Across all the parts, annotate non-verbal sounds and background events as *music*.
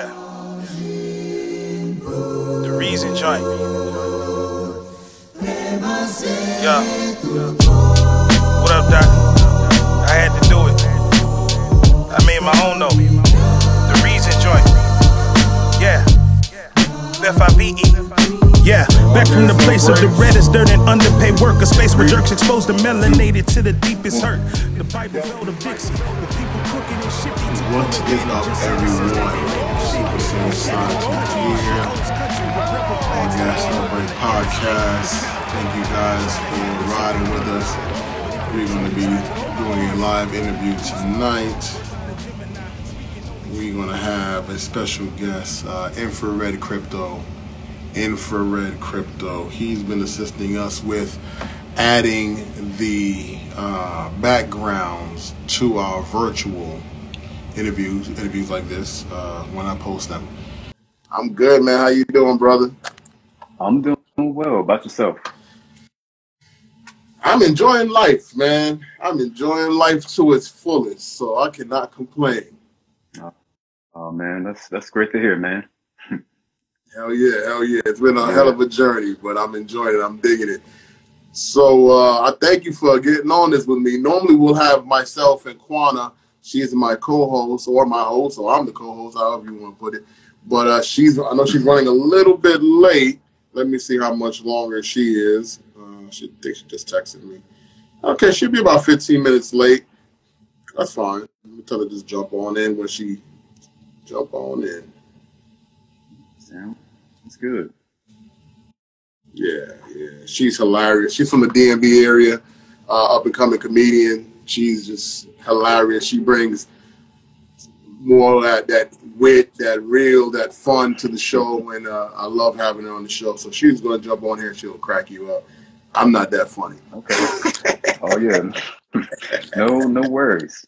Yeah. The reason joint. Yeah. What up, Doc? I had to do it. I made my own though. The reason joint. Yeah. F-I-V-E. Yeah, back from the place of the reddest dirt and underpaid work. A space where jerks exposed to melanated to the deepest hurt. Bible felt of Dixie. The people cooking and to Want to give up everyone Super Suicide here on Gas Celebrate Podcast. Thank you guys for riding with us. We're going to be doing a live interview tonight. We're going to have a special guest, uh, Infrared Krypto. Infrared Krypto. He's been assisting us with adding the uh, backgrounds to our virtual interviews, interviews like this uh, when I post them. I'm good, man. How you doing, brother? I'm doing well. About yourself? I'm enjoying life, man. I'm enjoying life to its fullest, so I cannot complain. Oh man, that's that's great to hear, man. *laughs* Hell yeah, hell yeah. It's been a hell of a journey, but I'm enjoying it. I'm digging it. So uh, I thank you for getting on this with me. Normally we'll have myself and Quana. She's my co-host or my host, or I'm the co-host, however you want to put it. But uh, she's I know she's running a little bit late. Let me see how much longer she is. Uh, she think she just texted me. Okay, she'll be about 15 minutes late. That's fine. Let me tell her just jump on in when she jump on in. Sound it's good. Yeah, yeah. She's hilarious. She's from the DMV area, uh, up and coming comedian. She's just hilarious. She brings more of that that wit, that real, that fun to the show, and uh, I love having her on the show. So she's gonna jump on here and she'll crack you up. I'm not that funny. Okay. oh yeah. no, no worries.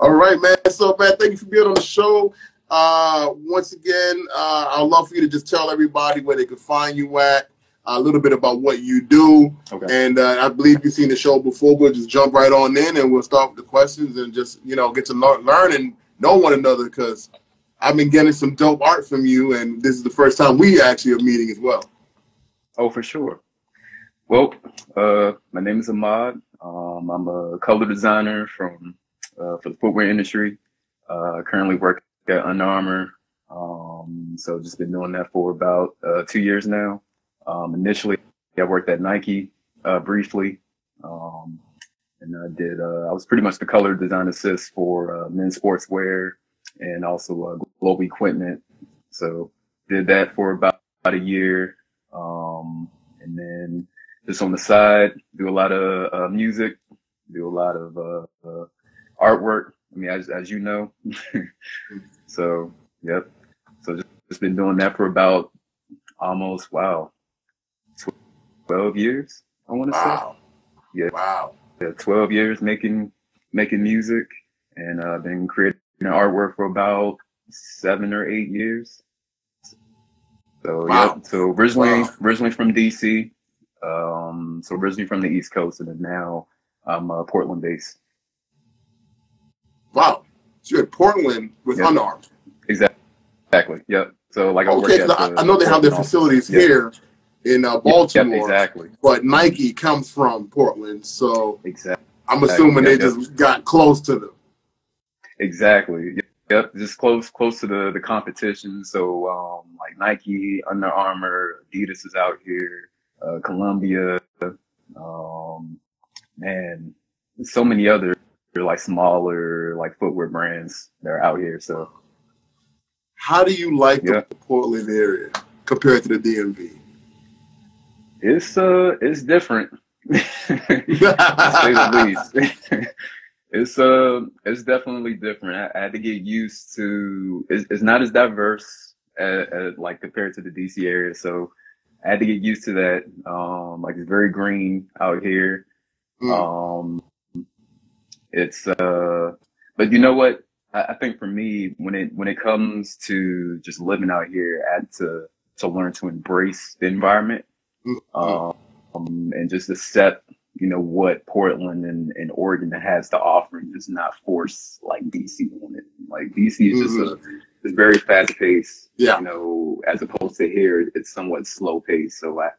All right, man. So, man, thank you for being on the show. Uh, once again, uh, I'd love for you to just tell everybody where they can find you at, a little bit about what you do. Okay. And uh, I believe you've seen the show before. We'll just jump right on in and we'll start with the questions and just, you know, get to learn, and know one another because I've been getting some dope art from you. And this is the first time we actually are meeting as well. Oh, for sure. Well, uh, my name is Ahmad. Um, I'm a color designer from uh, for the footwear industry. Uh, currently work at Under Armour. Um, so just been doing that for about uh, two years now. Um, initially, I worked at Nike uh, briefly, um, and I did. Uh, I was pretty much the color design assist for uh, men's sportswear and also uh, global equipment. So did that for about, about a year, um, and then just on the side, do a lot of uh, music, do a lot of uh, artwork. I mean, as as you know, *laughs* so yep. So just, just been doing that for about almost wow, twelve years. I want to Wow. say, yeah, Wow. yeah, twelve years making making music, and uh, been creating artwork for about seven or eight years. So Wow. yep. So originally Wow. originally from DC, um, so originally from the East Coast, and then now I'm uh, Portland based. Wow. So you're in Portland with Yeah. Under Armour. Exactly. Exactly. Yep. So like I work Okay, at 'cause I, the I know they have their facilities Yeah. here in uh, Yep, Baltimore, exactly. but Nike comes from Portland, so Exactly. I'm assuming they Yep, yep. just got close to them. Exactly. Yep. Just close close to the the competition. So um like Nike, Under Armour, Adidas is out here, uh Columbia, um man, so many other like smaller like footwear brands that are out here. So How do you like the Portland area compared to the DMV? It's uh it's different. *laughs* to say the least. *laughs* it's uh it's definitely different. I, I had to get used to it's, it's not as diverse as, as like compared to the DC area. So I had to get used to that. Um like it's very green out here. Mm. Um it's uh but you know what? I, I think for me when it when it comes to just living out here, I had to to learn to embrace the environment. Um, and just accept, you know, what Portland and, and Oregon has to offer and just not force like DC on it. Like DC is just a, it's very fast paced. Yeah. You know, as opposed to here, it's somewhat slow paced. So I,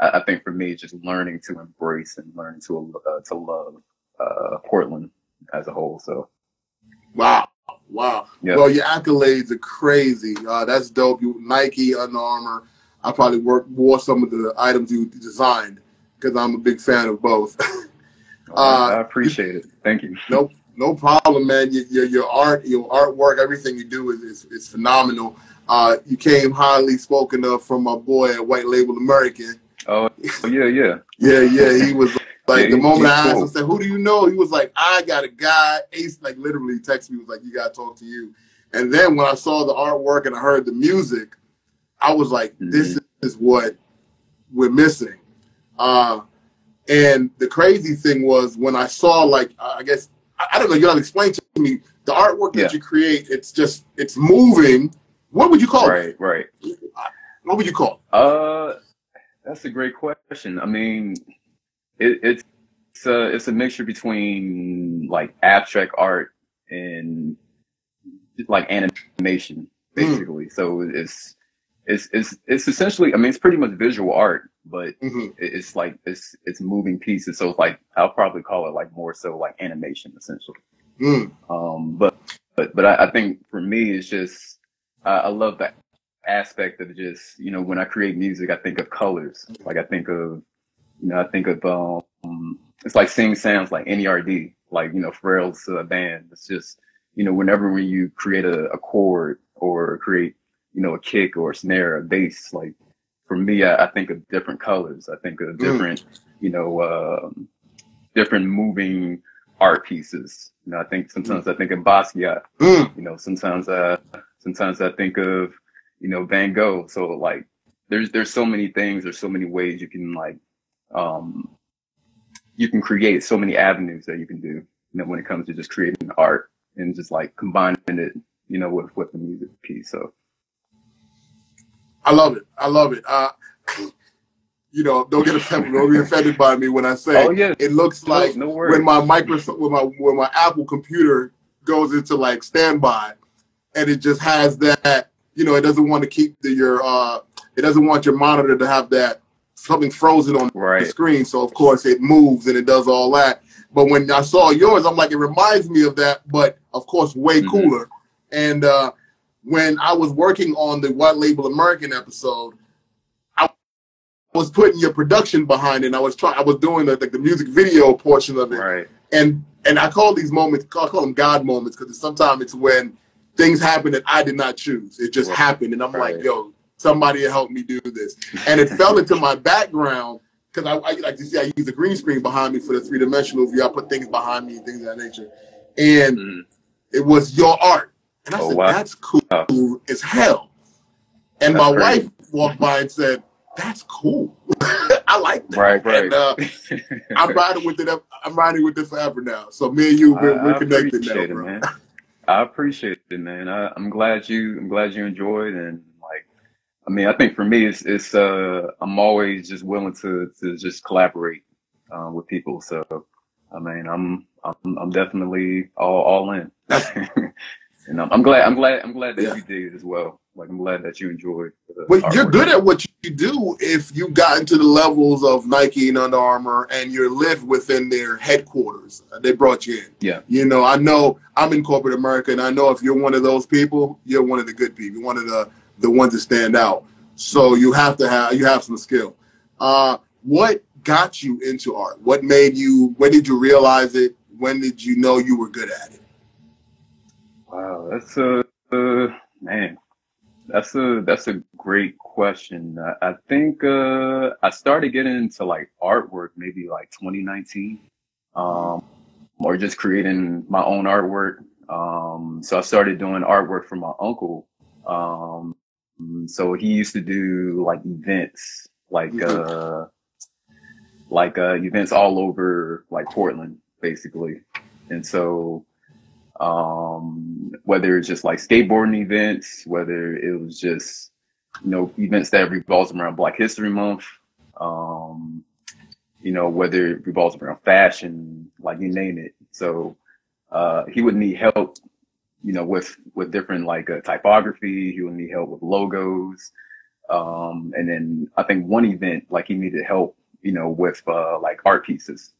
I think for me, just learning to embrace and learning to uh, to love uh, Portland as a whole. So wow, wow. Yeah. Well, your accolades are crazy. Uh, that's dope. You Nike, Under Armour. I probably worked wore some of the items you designed because I'm a big fan of both. *laughs* Uh, I appreciate it. Thank you. no, no problem, man. Your, your, your art, your artwork, everything you do is is, is phenomenal. Uh, you came highly spoken of from my boy at White Label American. Oh, yeah, yeah. *laughs* Yeah, yeah, he was like Yeah, the moment I asked cool. him, said, "Who do you know?" He was like, "I got a guy." Ace like literally texted me was like, "You got to talk to you." And then when I saw the artwork and I heard the music, I was like, "This is what we're missing." Uh, and the crazy thing was when I saw like I guess I, I don't know. You gotta explain to me the artwork that you create. It's just it's moving. What would you call it? Right, right. What would you call it? Uh, that's a great question. I mean, it, it's it's a it's a mixture between like abstract art and like animation, basically. So it's it's it's it's essentially. I mean, it's pretty much visual art, but Mhm. it's like it's it's moving pieces. So it's like I'll probably call it like more so like animation, essentially. Mm. Um, but but but I, I think for me, it's just I, I love that aspect of just you know when I create music, I think of colors. Like I think of you know I think of um it's like sing sounds like NERD, like you know Pharrell's uh, band. It's just you know whenever when you create a, a chord or create you know a kick or a snare, a bass, like for me, I, I think of different colors. I think of different you know um, different moving art pieces. You know, I think sometimes I think of Basquiat. Mm. You know, sometimes uh sometimes I think of you know Van Gogh. So like there's there's so many things. There's so many ways you can like um you can create so many avenues that you can do. You know, when it comes to just creating art and just like combining it, you know, with with the music piece. So I love it. I love it. Uh, you know, don't get offended. Don't be offended by me when I say Oh, yeah. it looks like no worries. when my Microsoft, when my when my Apple computer goes into like standby, and it just has that. You know, it doesn't want to keep the, your. uh It doesn't want your monitor to have that something frozen on the screen. So of course it moves and it does all that. But when I saw yours, I'm like, it reminds me of that, but of course way Mhm. cooler. And uh, when I was working on the White Label American episode, I was putting your production behind it. And I was trying, I was doing the, like the music video portion of it, Right. and and I call these moments, I call them God moments, because sometimes it's when things happen that I did not choose. It just Right. happened, and I'm Right. like, yo, somebody help me do this. And it fell into my background because I, I like you see, I use a green screen behind me for the three dimensional view. I put things behind me, and things of that nature, and Mhm. it was your art. And I Oh, said, wow. that's cool Wow. as hell. And That's my crazy. wife walked by and said, that's cool. *laughs* I like that. Right. Right. And, uh, I'm *laughs* riding with it. up- I'm riding with it forever now. So me and you, we're, I- we're connected now, appreciate it, bro. man. *laughs* I appreciate it, man. I, I'm glad you. I'm glad you enjoyed, and like, I mean, I think for me, it's it's. Uh, I'm always just willing to to just collaborate uh, with people. So, I mean, I'm I'm I'm definitely all all in, and I'm, I'm glad I'm glad I'm glad that Yeah. you did as well. Like, I'm glad that you enjoyed. The But you're good at what you do if you got into the levels of Nike and Under Armour and you live within their headquarters. They brought you in. Yeah. You know, I know I'm in corporate America, and I know if you're one of those people, you're one of the good people, one of the the ones that stand out. So you have to have you have some skill. Uh, what got you into art? What made you? When did you realize it? When did you know you were good at it? Wow, that's a uh, man. That's a that's a great question. I, I think uh, I started getting into like artwork maybe like 2019, um, or just creating my own artwork. Um, so I started doing artwork for my uncle. Um, so he used to do like events, like uh, like uh, events all over like Portland, basically. And so um, whether it's just like skateboarding events, whether it was just you know events that revolves around Black History Month, um, you know whether it revolves around fashion, like you name it. So uh, he would need help you know, with with different like uh, typography. He would need help with logos. Um, and then I think one event, like he needed help, you know, with uh, like art pieces.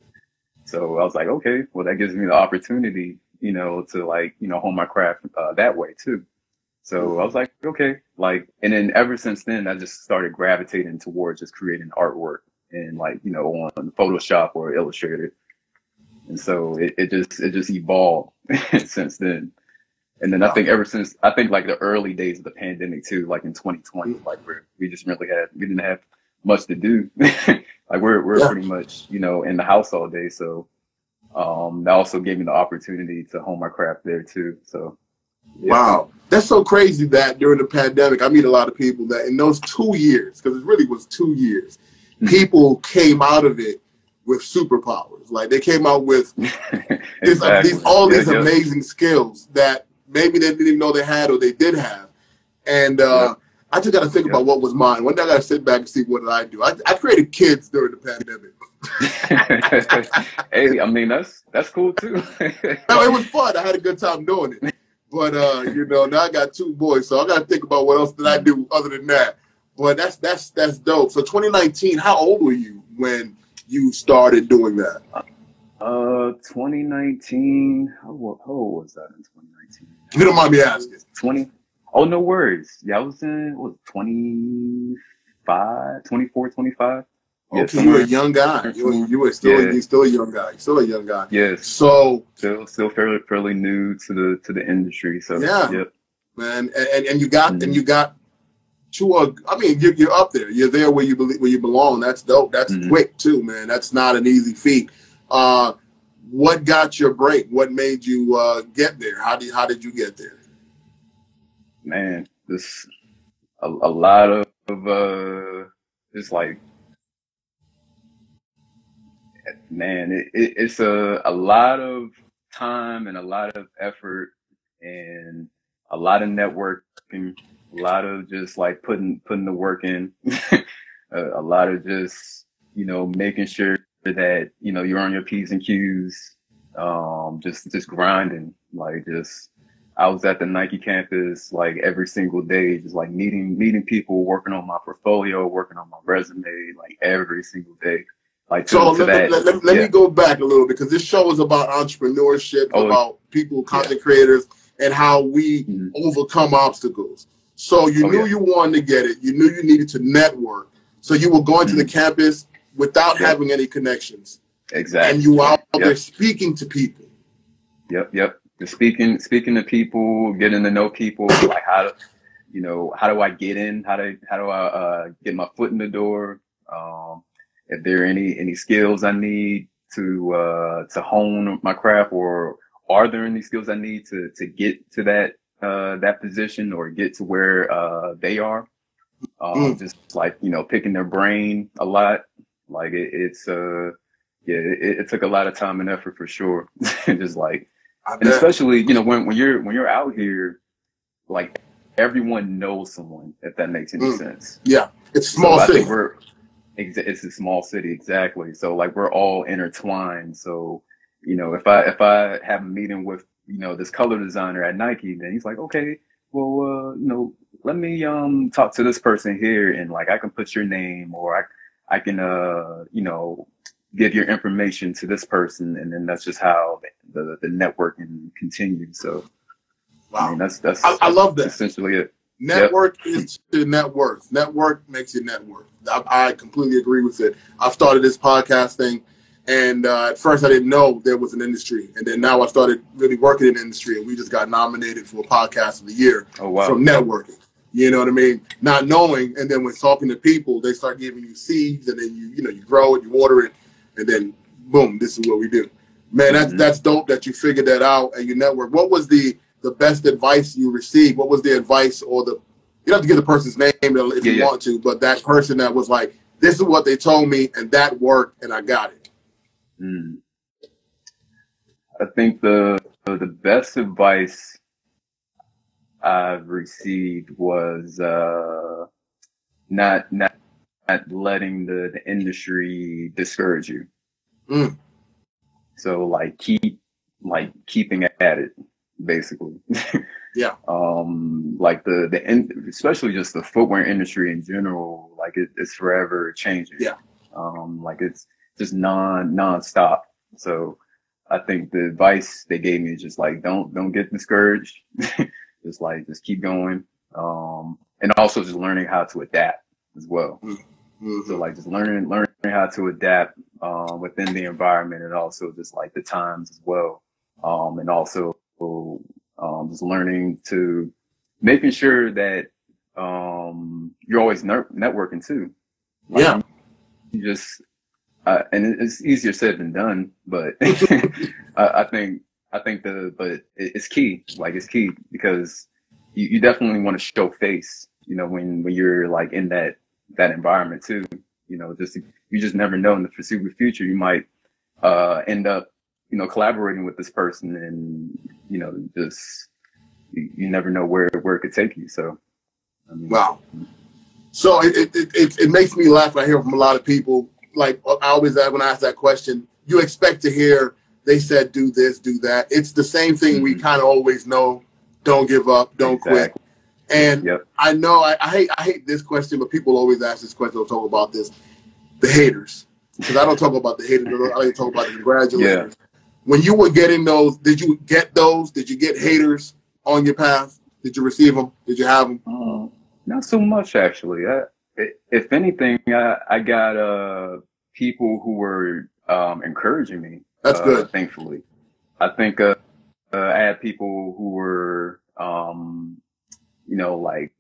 So I was like, okay, well, that gives me the opportunity, you know, to like, you know, hone my craft uh, that way too. So I was like, okay, like, and then ever since then, I just started gravitating towards just creating artwork and like, you know, on Photoshop or Illustrator. And so it, it just, it just evolved *laughs* since then. And then I think ever since I think like the early days of the pandemic too, like in 2020, like we we just really had we didn't have much to do. *laughs* like we're we're Yeah. pretty much you know in the house all day, so um that also gave me the opportunity to hone my craft there too. So yeah. Wow. That's so crazy that during the pandemic, I meet a lot of people that in those two years, because it really was two years, Mhm. people came out of it with superpowers. Like they came out with *laughs* this, Exactly. these, all Yeah, these yeah. amazing skills that maybe they didn't even know they had or they did have. And uh, I just got to think Yeah. about what was mine. One day I got to sit back and see what did I do. I, I created kids during the pandemic. *laughs* hey, I mean that's that's cool too. *laughs* No, it was fun. I had a good time doing it. But uh, you know, now I got two boys, so I got to think about what else did I do other than that. But that's that's that's dope. So 2019, how old were you when you started doing that? uh, 2019. How, old- how old was that in 2019? If you don't mind me asking. 20 oh no worries yeah i was in what 25 24 25 Yeah, Okay, you were a young guy. You were, you were still Yeah. you still a young guy. Still a young guy. yes So still still fairly fairly new to the to the industry so Yeah. yep man, and, and, and you got Mhm. and you got to a. I mean, you're, you're up there. You're there where you believe where you belong. That's dope. That's Mhm. quick too, man. That's not an easy feat. Uh, what got your break? What made you uh, get there? How did how did you get there? Man this a, a lot of, uh it's like man it, it, it's a a lot of time and a lot of effort and a lot of networking a lot of just like putting putting the work in *laughs* a, a lot of just you know making sure that you know you're on your p's and q's um just just grinding like just I was at the Nike campus like every single day, just like meeting meeting people, working on my portfolio, working on my resume, like every single day. Like So let, that, let, let, let yeah. me go back a little because this show is about entrepreneurship, Oh, about people, content creators, and how we Mhm. overcome obstacles. So you Oh, knew yeah. you wanted to get it. You knew you needed to network. So you were going to the campus without Yeah. having any connections, exactly. and you were out there speaking to people. Yep, yep. Just speaking speaking to people, getting to know people, like how to, you know, how do I get in? How do how do I uh, get my foot in the door? Um, if there are any any skills I need to uh, to hone my craft, or are there any skills I need to to get to that uh, that position or get to where uh, they are? Um, Mm. Just like you know, picking their brain a lot. Like it, it's uh yeah, it, it took a lot of time and effort for sure. *laughs* just like and especially you know when, when you're when you're out here like everyone knows someone if that makes any Mm. sense. Yeah, it's So small I city. we're it's a small city exactly. So like we're all intertwined. So you know if i if i have a meeting with you know this color designer at nike then he's like okay well uh you know let me um talk to this person here and like i can put your name or i i can uh you know give your information to this person and then that's just how the the networking continues so i Wow, mean that's that's I, I love that. essentially it Network is to net worth. Network makes you net worth. I, I completely agree with it. I've started this podcast thing, and uh, at first I didn't know there was an industry, and then now I started really working in the industry, and we just got nominated for a podcast of the year oh wow from networking. You know what I mean? Not knowing, and then when talking to people, they start giving you seeds, and then you you know you grow it, you water it, and then boom, this is what we do. Man, that's Mhm. that's dope that you figured that out and you network. What was the the best advice you received? What was the advice or the you don't have to give the person's name if Yeah, you yeah. want to, but that person that was like, this is what they told me, and that worked, and I got it. Mm. I think the the best advice I've received was uh, not not not letting the, the industry discourage you. Mm. So like keep like keeping at it. basically. *laughs* Yeah. um, like the the in, especially just the footwear industry in general, like it, it's forever changing. Yeah. Um, like it's just non non-stop. So I think the advice they gave me is just like don't don't get discouraged. *laughs* just like just keep going. Um, and also just learning how to adapt as well. Mhm. So like just learning learning how to adapt um, within the environment and also just like the times as well. Um, and also um, just learning to making sure that um, you're always ner- networking too. Like, yeah. You just uh, and it's easier said than done, but *laughs* I, I think I think the but it's key. Like it's key because you, you definitely want to show face. You know when when you're like in that that environment too. You know, just you just never know in the foreseeable future you might uh, end up you know collaborating with this person and you know just you, you never know where where it could take you. So I mean, Wow. So it, it, it, it, makes me laugh. when I hear from a lot of people. Like I always when I ask that question, you expect to hear they said do this, do that. It's the same thing we Mhm. kind of always know. Don't give up, don't quit. And Yep. I know I, I hate I hate this question, but people always ask this question. I'll talk about this. The haters. Because I don't talk about the haters. I to talk about the congratulators. When you were getting those, did you get those? Did you get haters on your path? Did you receive them? Did you have them? Uh, not so much actually. I, i- if anything, I, I got uh people who were um encouraging me. That's uh, good. Thankfully, I think uh, uh, I had people who were um you know like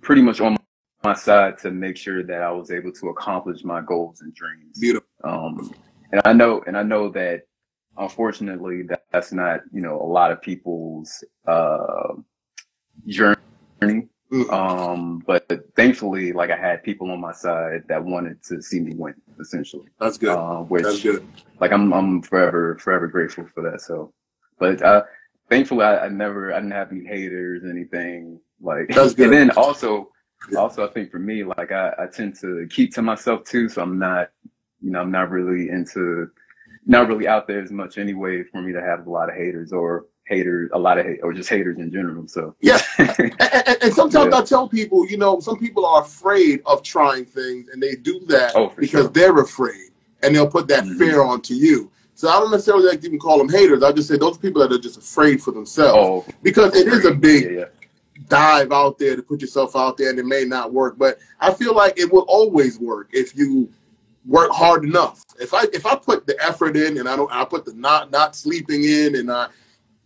pretty much on my side to make sure that I was able to accomplish my goals and dreams. Beautiful. Um, and I know, and I know that unfortunately that, that's not, you know, a lot of people's, uh, journey. Um, but thankfully, like I had people on my side that wanted to see me win, essentially. That's good. Uh, which, That's good. like, I'm, I'm forever, forever grateful for that. So, but, uh, thankfully I, I never, I didn't have any haters, anything like, That's good. *laughs* and then also, Yeah. also I think for me, like I, I tend to keep to myself too. So I'm not, you know, I'm not really into, not really out there as much anyway for me to have a lot of haters or haters, a lot of hate or just haters in general. So Yeah. *laughs* And, and, and sometimes Yeah. I tell people, you know, some people are afraid of trying things, and they do that Oh, because sure. they're afraid, and they'll put that Mhm. fear onto you. So I don't necessarily like to even call them haters. I just say those people that are just afraid for themselves oh, because it is a big yeah, yeah. dive out there to put yourself out there, and it may not work. But I feel like it will always work if you work hard enough. If I if I put the effort in, and I don't, I put the not not sleeping in, and I,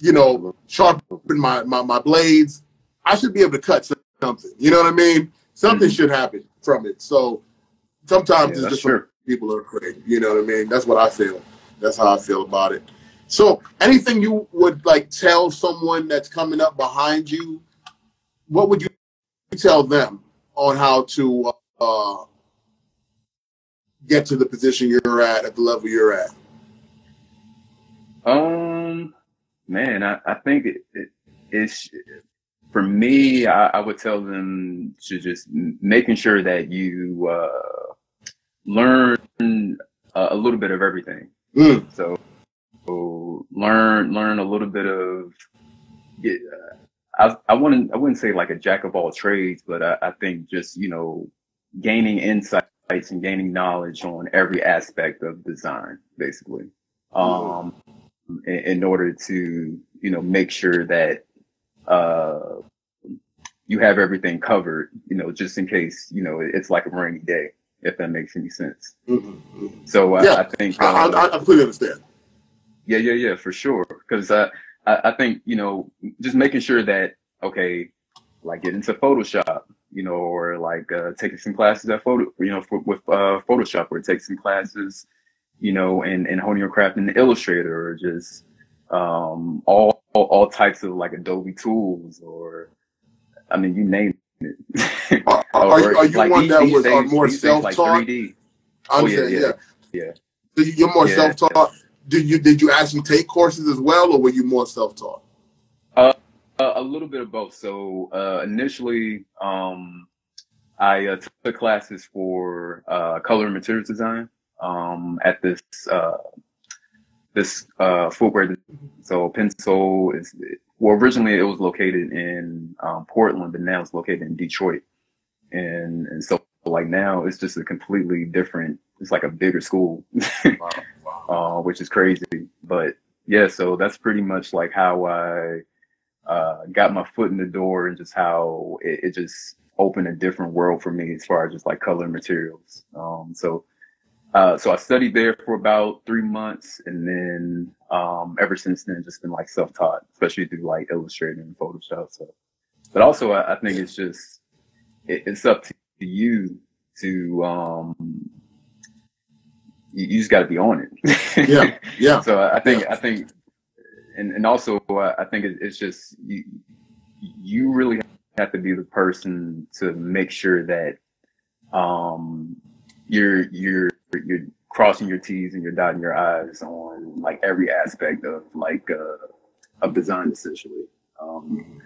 you know, sharpen my my, my blades, I should be able to cut something. You know what I mean? Something Mhm. should happen from it. So sometimes Yeah, it's just people are afraid. You know what I mean? That's what I feel. That's how I feel about it. So, anything you would like tell someone that's coming up behind you? What would you tell them on how to uh, get to the position you're at at the level you're at? Um, man, I, I think it, it it's for me. I, I would tell them to just making sure that you uh, learn a, a little bit of everything. Mm, So, so learn learn a little bit of. I I wouldn't I wouldn't say like a jack of all trades, but I, I think just you know gaining insights and gaining knowledge on every aspect of design, basically, um, in, in order to you know make sure that uh you have everything covered, you know, just in case you know it's like a rainy day, if that makes any sense. mhm, mhm. So uh, Yeah, I think I, I, uh, I completely understand. yeah, yeah, yeah, for sure. Because uh, I, I think you know, just making sure that okay, like get into Photoshop, you know, or like uh, taking some classes at photo, you know, for, with uh, Photoshop, or take some classes, you know, and in honing your craft in Illustrator, or just um, all, all all types of like Adobe tools, or I mean, you name. *laughs* Are, are, you- are you like, one these- that these was are days- more these days, like self-taught? 3D. I Oh, yeah, yeah, yeah. yeah. So you're more Yeah. self-taught. Did you did you actually take courses as well, or were you more self-taught? Uh, a little bit of both. So uh, initially, um, I uh, took classes for uh, color and materials design um, at this uh, this uh, footwear. So Pensole is well, originally it was located in um, Portland, but now it's located in Detroit. And, and so like now it's just a completely different, it's like a bigger school, Wow, *laughs* wow. uh, which is crazy. But yeah, so that's pretty much like how I, uh, got my foot in the door and just how it, it just opened a different world for me as far as just like color and materials. Um, so, uh, so I studied there for about three months and then, um, ever since then, just been like self-taught, especially through like Illustrator and Photoshop. So, but also I, I think it's just, it, it's up to you to, um, you, you just got to be on it. *laughs* Yeah, yeah. So I think, I think, and, and also uh, I think it, it's just, you, you really have to be the person to make sure that, um, you're, you're, you're crossing your T's and you're dotting your I's on like every aspect of like, uh, design essentially. Um,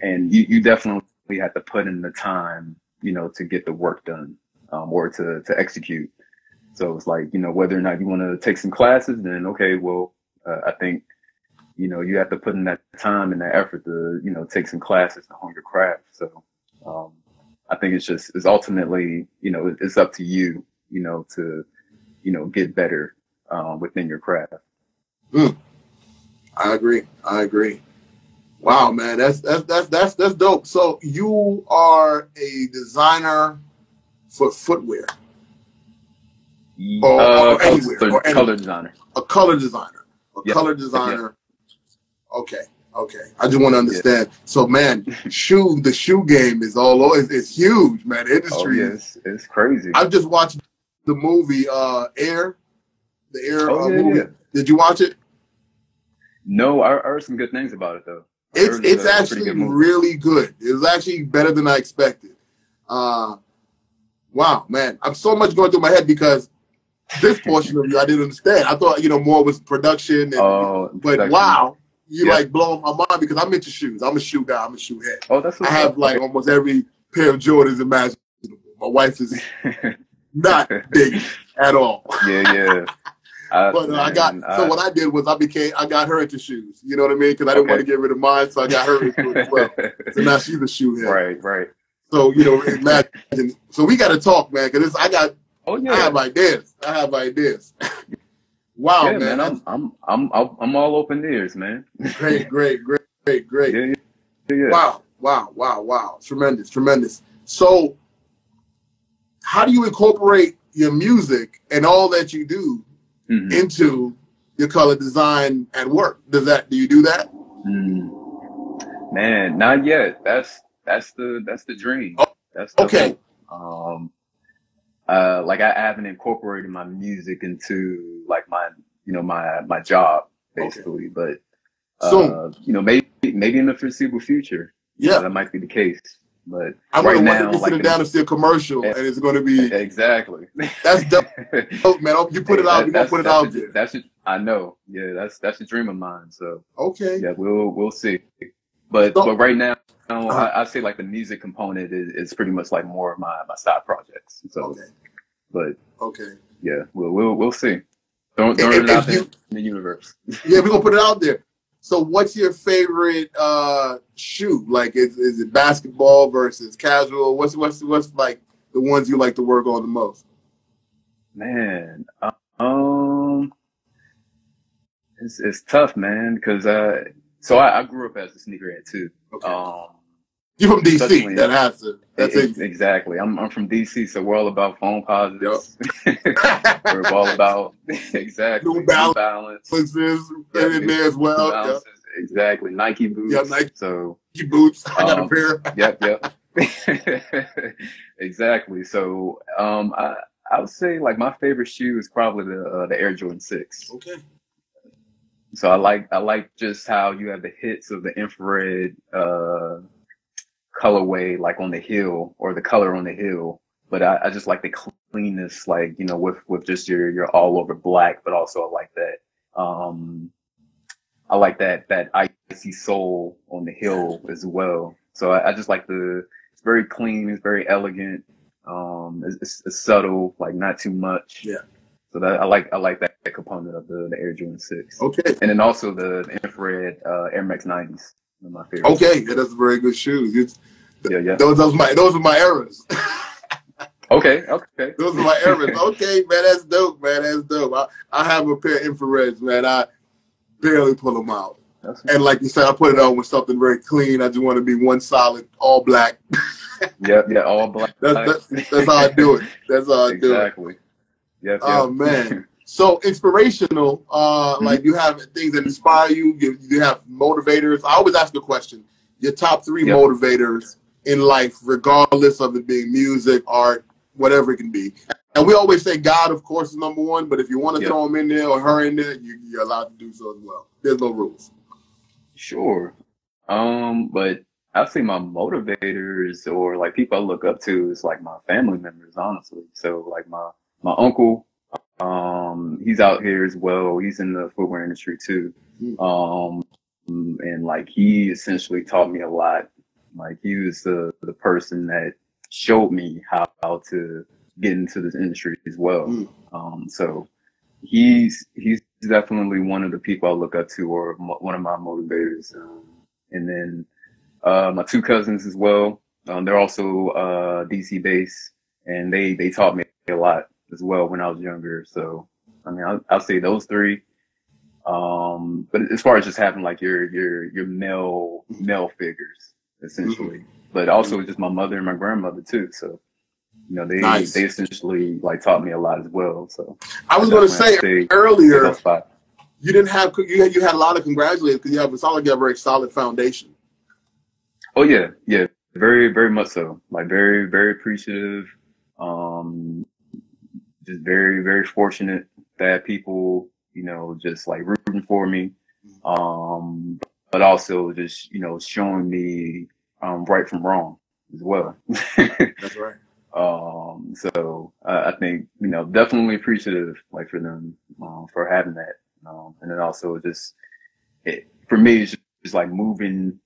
and you, you definitely have to put in the time, you know, to get the work done, um, or to, to execute. So it's like, you know, whether or not you want to take some classes, then okay, well, uh, I think, you know, you have to put in that time and that effort to, you know, take some classes to hone your craft. So, um, I think it's just, it's ultimately, you know, it's up to you, you know, to, you know, get better, um, within your craft. I agree. I agree. Wow, man, that's that's that's that's that's dope. So you are a designer for footwear, Or- or uh, anywhere, color, or anywhere. color designer. a color designer, a Yeah. color designer. Okay, okay. I just want to understand. So, man, *laughs* shoe the shoe game is all over. It's, it's huge, man. The Oh industry. yeah, is it's, it's crazy. I've just watched the movie uh Air, the Air Oh, uh, yeah, movie. yeah. Did you watch it? No, I, I heard some good things about it though. I It's it's a actually good really good. It was actually better than I expected. Uh, wow, man, I'm so much going through my head because this *laughs* portion of you I didn't understand. I thought you know more was production, and, Oh, but production. wow, you Yeah. like blowing my mind because I'm into shoes. I'm a shoe guy. I'm a shoe head. Oh, that's I have like almost every pair of Jordans imaginable. My wife is *laughs* not *laughs* big at all. yeah, yeah. *laughs* I, But uh, I got man, so what I did was I became I got her into shoes. You know what I mean? Because I didn't Okay. want to get rid of mine, so I got her into it as well. *laughs* So now she's a shoe head. right, right. So you know, imagine. So we got to talk, man, because I got Oh yeah, I have ideas. I have ideas. wow, yeah, man, man. I'm, I'm, I'm, I'm all open ears, man. great, great, great, great, great. Yeah, yeah. Wow, wow, wow, wow. Tremendous, tremendous. So, how do you incorporate your music and all that you do Mhm. into your color design at work? Does that? Do you do that? Mm. Man, not yet. That's that's the that's the dream. Oh, That's the okay. hope. Um, uh, like I haven't incorporated my music into like my you know my my job Okay. basically, but Soon. uh, you know maybe maybe in the foreseeable future, Yeah. that might be the case. But I'm right gonna want to be like sitting the- down and see a commercial, Yeah. and it's gonna be exactly. that's dope, *laughs* dope, man. Oh, You put it out. That- We gonna that's- put it out the- there. That's it. I know. Yeah, that's that's a dream of mine. So Okay. yeah, we'll we'll see. But So- but right now, no, Uh-huh. I, I say like the music component is, is pretty much like more of my my side projects. So, Okay. but Okay. yeah, we'll we'll we'll see. Don't If- throw it out there you- in the universe. Yeah, we're gonna put it out there. So, what's your favorite uh shoe? Like, is, is it basketball versus casual? What's what's what's like the ones you like to work on the most? Man, um, it's it's tough, man, because uh, so I, I grew up as a sneakerhead too. Okay, Um, you from DC? That has to. That's it. exactly. I'm I'm from DC, so we're all about Foamposites. *laughs* we're all about *laughs* exactly New Balance. balance. Balances Yeah, in there as well. New Yeah. Exactly. Nike boots. Yeah, Nike. So Nike boots. I got a Um, pair. yep, yep. *laughs* exactly. So um I I would say like my favorite shoe is probably the uh, the Air Jordan Six. Okay. So I like I like just how you have the hits of the infrared uh colorway like on the heel or the color on the heel. But I, I just like the cleanness, like, you know, with, with just your, your all over black, but also I like that. Um, I like that, that icy sole on the heel as well. So I, I just like the, it's very clean. It's very elegant. Um, it's, it's, it's subtle, like not too much. Yeah. So that I like, I like that, component of the, the Air Jordan 6. Okay. And then also the, the infrared, uh, Air Max 90s. my favorite. Okay, yeah, that's very good shoes. It's, Yeah, yeah. Those, those my those are my errors. *laughs* Okay, okay. those are my errors. Okay, man, that's dope, man. That's dope. I, I have a pair of infrareds, man. I barely pull them out. That's, And like you said, I put it on with something very clean. I just want to be one solid, all black. *laughs* yeah, yeah, all black. That's, that's, that's how I do it. That's how I do it. exactly. Yes, Oh yes. man. *laughs* So inspirational, uh, Mm-hmm. like you have things that inspire you. You, you have motivators. I always ask the question: your top three Yep. motivators in life, regardless of it being music, art, whatever it can be. And we always say God, of course, is number one. But if you want to Yep. throw him in there or her in there, you, you're allowed to do so as well. There's no rules. Sure. Um, but I'd say my motivators or like people I look up to is like my family members, honestly. So like my my uncle, um, he's out here as well. He's in the footwear industry too. Mm. Um, and like he essentially taught me a lot. Like he was the the person that showed me how, how to get into this industry as well. Mm. Um, so he's he's definitely one of the people I look up to, or mo- one of my motivators. Um, and then uh, my two cousins as well. Um, they're also uh, DC based, and they they taught me a lot as well when I was younger. So I mean, I'll, I'll say those three. Um, but as far as just having like your your your male male figures essentially, but also just my mother and my grandmother too. So you know they Nice. they essentially like taught me a lot as well. So I was going to say earlier, you didn't have you had, you had a lot of congratulations because you have it sounds like you have a very solid foundation. Oh yeah, yeah, very, very much so. Like very, very appreciative. Um, just very, very fortunate that people, you know, just like rooting for me. Um, but also just, you know, showing me, um, right from wrong as well. That's right. *laughs* um, so I, I think, you know, definitely appreciative, like for them, um, for having that. Um, and then also just, it, for me, it's just, just like moving,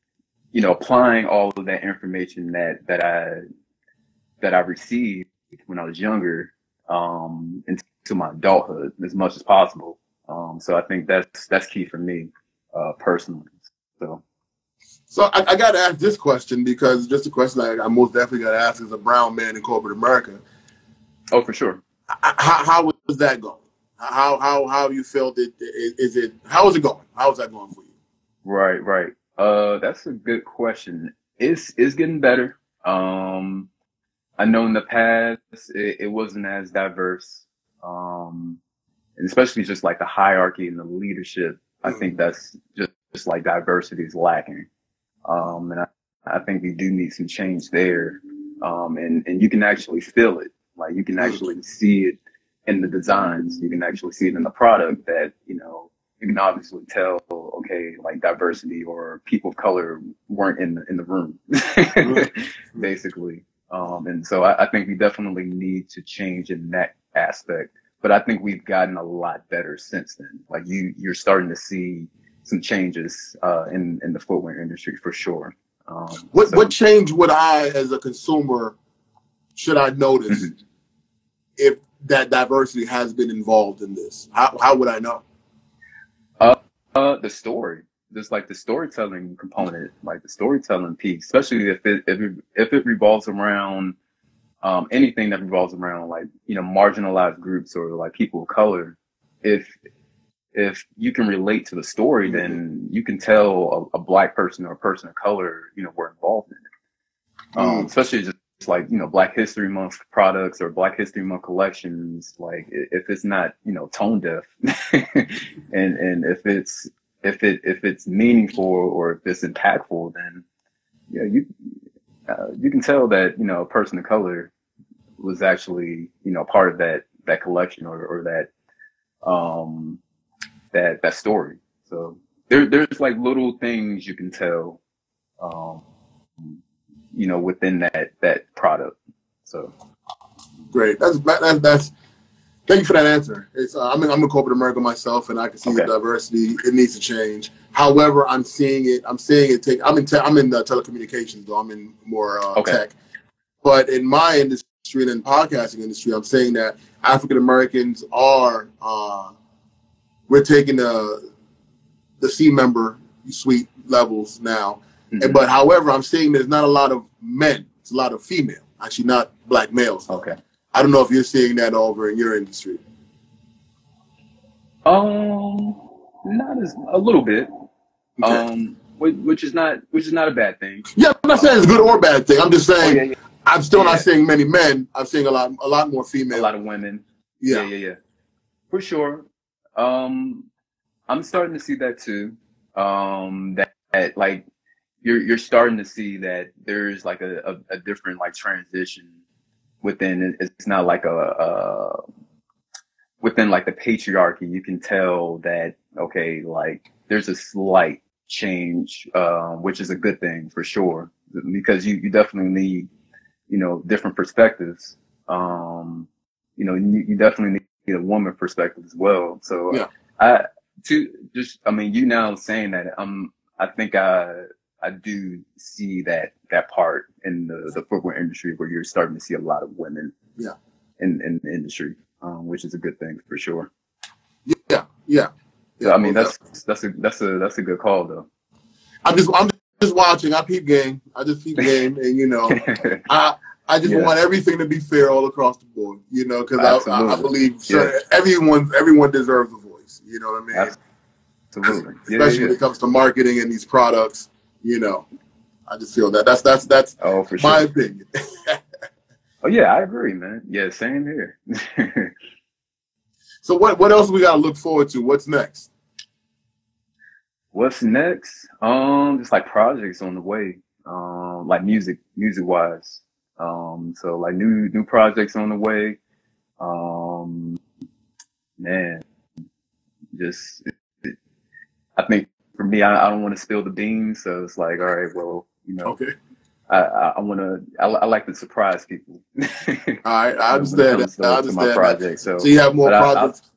you know, applying all of that information that, that I, that I received when I was younger, um, into my adulthood as much as possible. Um, so I think that's, that's key for me, uh, personally. So, So I, I got to ask this question because just a question I, I most definitely got to ask as a brown man in corporate America. oh, for sure. How, how was that going? How how how you felt it? Is, is it how is it going? How is that going for you? Right, right. Uh, that's a good question. It's it's getting better. Um, I know in the past it, it wasn't as diverse. Um, and especially just like the hierarchy and the leadership. I think that's just, just like diversity is lacking. Um, and I, I think we do need some change there. Um, and, and you can actually feel it. Like you can actually see it in the designs. You can actually see it in the product that, you know, you can obviously tell, okay, like diversity or people of color weren't in the, in the room, *laughs* basically. Um, and so I, I think we definitely need to change in that aspect. But I think we've gotten a lot better since then. Like you, you're starting to see some changes uh, in in the footwear industry for sure. Um, What so- what change would I, as a consumer, should I notice Mhm. if that diversity has been involved in this? How how would I know? Uh, the story, just like the storytelling component, like the storytelling piece, especially if it if it, if it revolves around um, anything that revolves around like you know marginalized groups or like people of color. If if you can relate to the story, then you can tell a, a black person or a person of color, you know, were involved in it. Um, Mm. especially just like you know Black History Month products or Black History Month collections. Like if it's not you know tone deaf, *laughs* and and if it's if it if it's meaningful or if it's impactful, then yeah, you uh, you can tell that you know a person of color was actually you know part of that that collection or or that um that that story. So there there's like little things you can tell um you know within that that product. So Great. That's that's that's. Thank you for that answer. It's uh, I'm in, I'm in corporate America myself, and I can see the diversity. It needs to change. However, I'm seeing it. I'm seeing it take. I'm in. Te- I'm in uh, telecommunications, though. I'm in more uh, Okay. tech. But in my industry and in podcasting industry, I'm saying that African Americans are. Uh, we're taking the the C member suite levels now. Mm-hmm. But however, I'm seeing there's not a lot of men. It's a lot of female, actually not black males. Okay. I don't know if you're seeing that over in your industry. Um, not as a little bit. Okay. Um, which is not which is not a bad thing. Yeah, I'm not saying it's good or bad thing. I'm just saying oh, yeah, yeah. I'm still yeah. not seeing many men. I'm seeing a lot a lot more female. A lot of women. Yeah, yeah, yeah, for sure. Um, I'm starting to see that too. Um, that, that like you're you're starting to see that there's like a, a, a different like transition within. It's not like a, a within like the patriarchy. You can tell that okay, like there's a slight change, uh, which is a good thing for sure, because you, you definitely need, you know, different perspectives. Um, you know, you, you definitely need a woman perspective as well. So yeah. I, to just, I mean, you now saying that, um, I think I, I do see that, that part in the, the footwear industry where you're starting to see a lot of women. Yeah. In, in the industry, um, which is a good thing for sure. Yeah. Yeah. Yeah, I mean that's that's a that's a that's a good call though. I'm just I'm just watching. I peep game. I just peep game, and you know, *laughs* I I just yeah. want everything to be fair all across the board. You know, because I, I, I, believe yeah. everyone everyone deserves a voice. You know what I mean? Absolutely. Especially yeah, when it comes to marketing and these products. You know, I just feel that that's that's that's oh, for my sure. opinion. *laughs* oh yeah, I agree, man. Yeah, same here. *laughs* so what what else we got to look forward to? What's next? What's next? Um, just like projects on the way. Um, like music, music wise. Um, so like new new projects on the way. Um, man, just I think for me, I, I don't want to spill the beans. So it's like, all right, well, you know, okay. I, I, I want to. I, I, like to surprise people. *laughs* all right, I understand that. I understand my project. So, so you have more projects.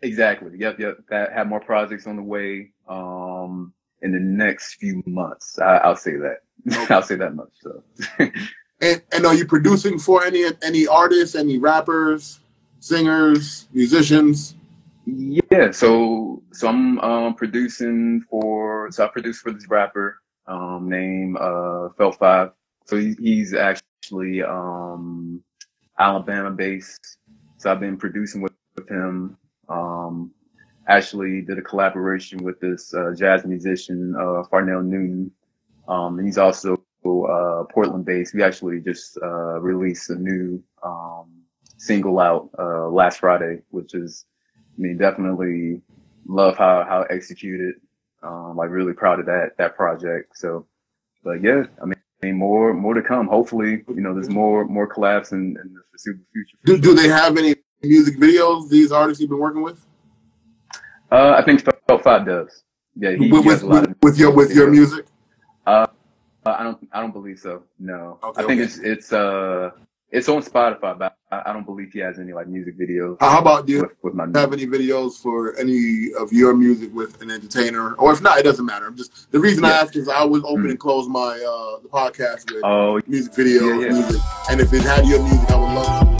Exactly. Yep. Yep. That have more projects on the way. Um, in the next few months, I, will say that. Okay. *laughs* I'll say that much. So. *laughs* and and are you producing for any any artists, any rappers, singers, musicians? Yeah. So so I'm um, producing for. So I produce for this rapper um, named uh, Felt Five. So he, he's actually um, Alabama based. So I've been producing with, with him um, actually did a collaboration with this uh, jazz musician, uh, Farnell Newton. Um, and he's also uh, Portland based. We actually just uh, released a new um, single out uh, last Friday, which is, I mean, definitely love how how executed. Um, like really proud of that that project. So, but yeah, I mean, more more to come. Hopefully, you know, there's more more collabs in, in the foreseeable future. Do, do they have any music videos these artists you've been working with? Uh, I think Felt Five does. Yeah, he, with, he with, with, with your with your music. Uh, I don't I don't believe so. No, okay, I think okay. it's it's uh it's on Spotify, but I, I, don't believe he has any like music videos. How about you? With, with my have any videos for any of your music with an entertainer, or if not, it doesn't matter. I'm just the reason yeah. I ask is I always open mm. and close my uh the podcast with oh, music videos, yeah, yeah. music, and if it had your music, I would love.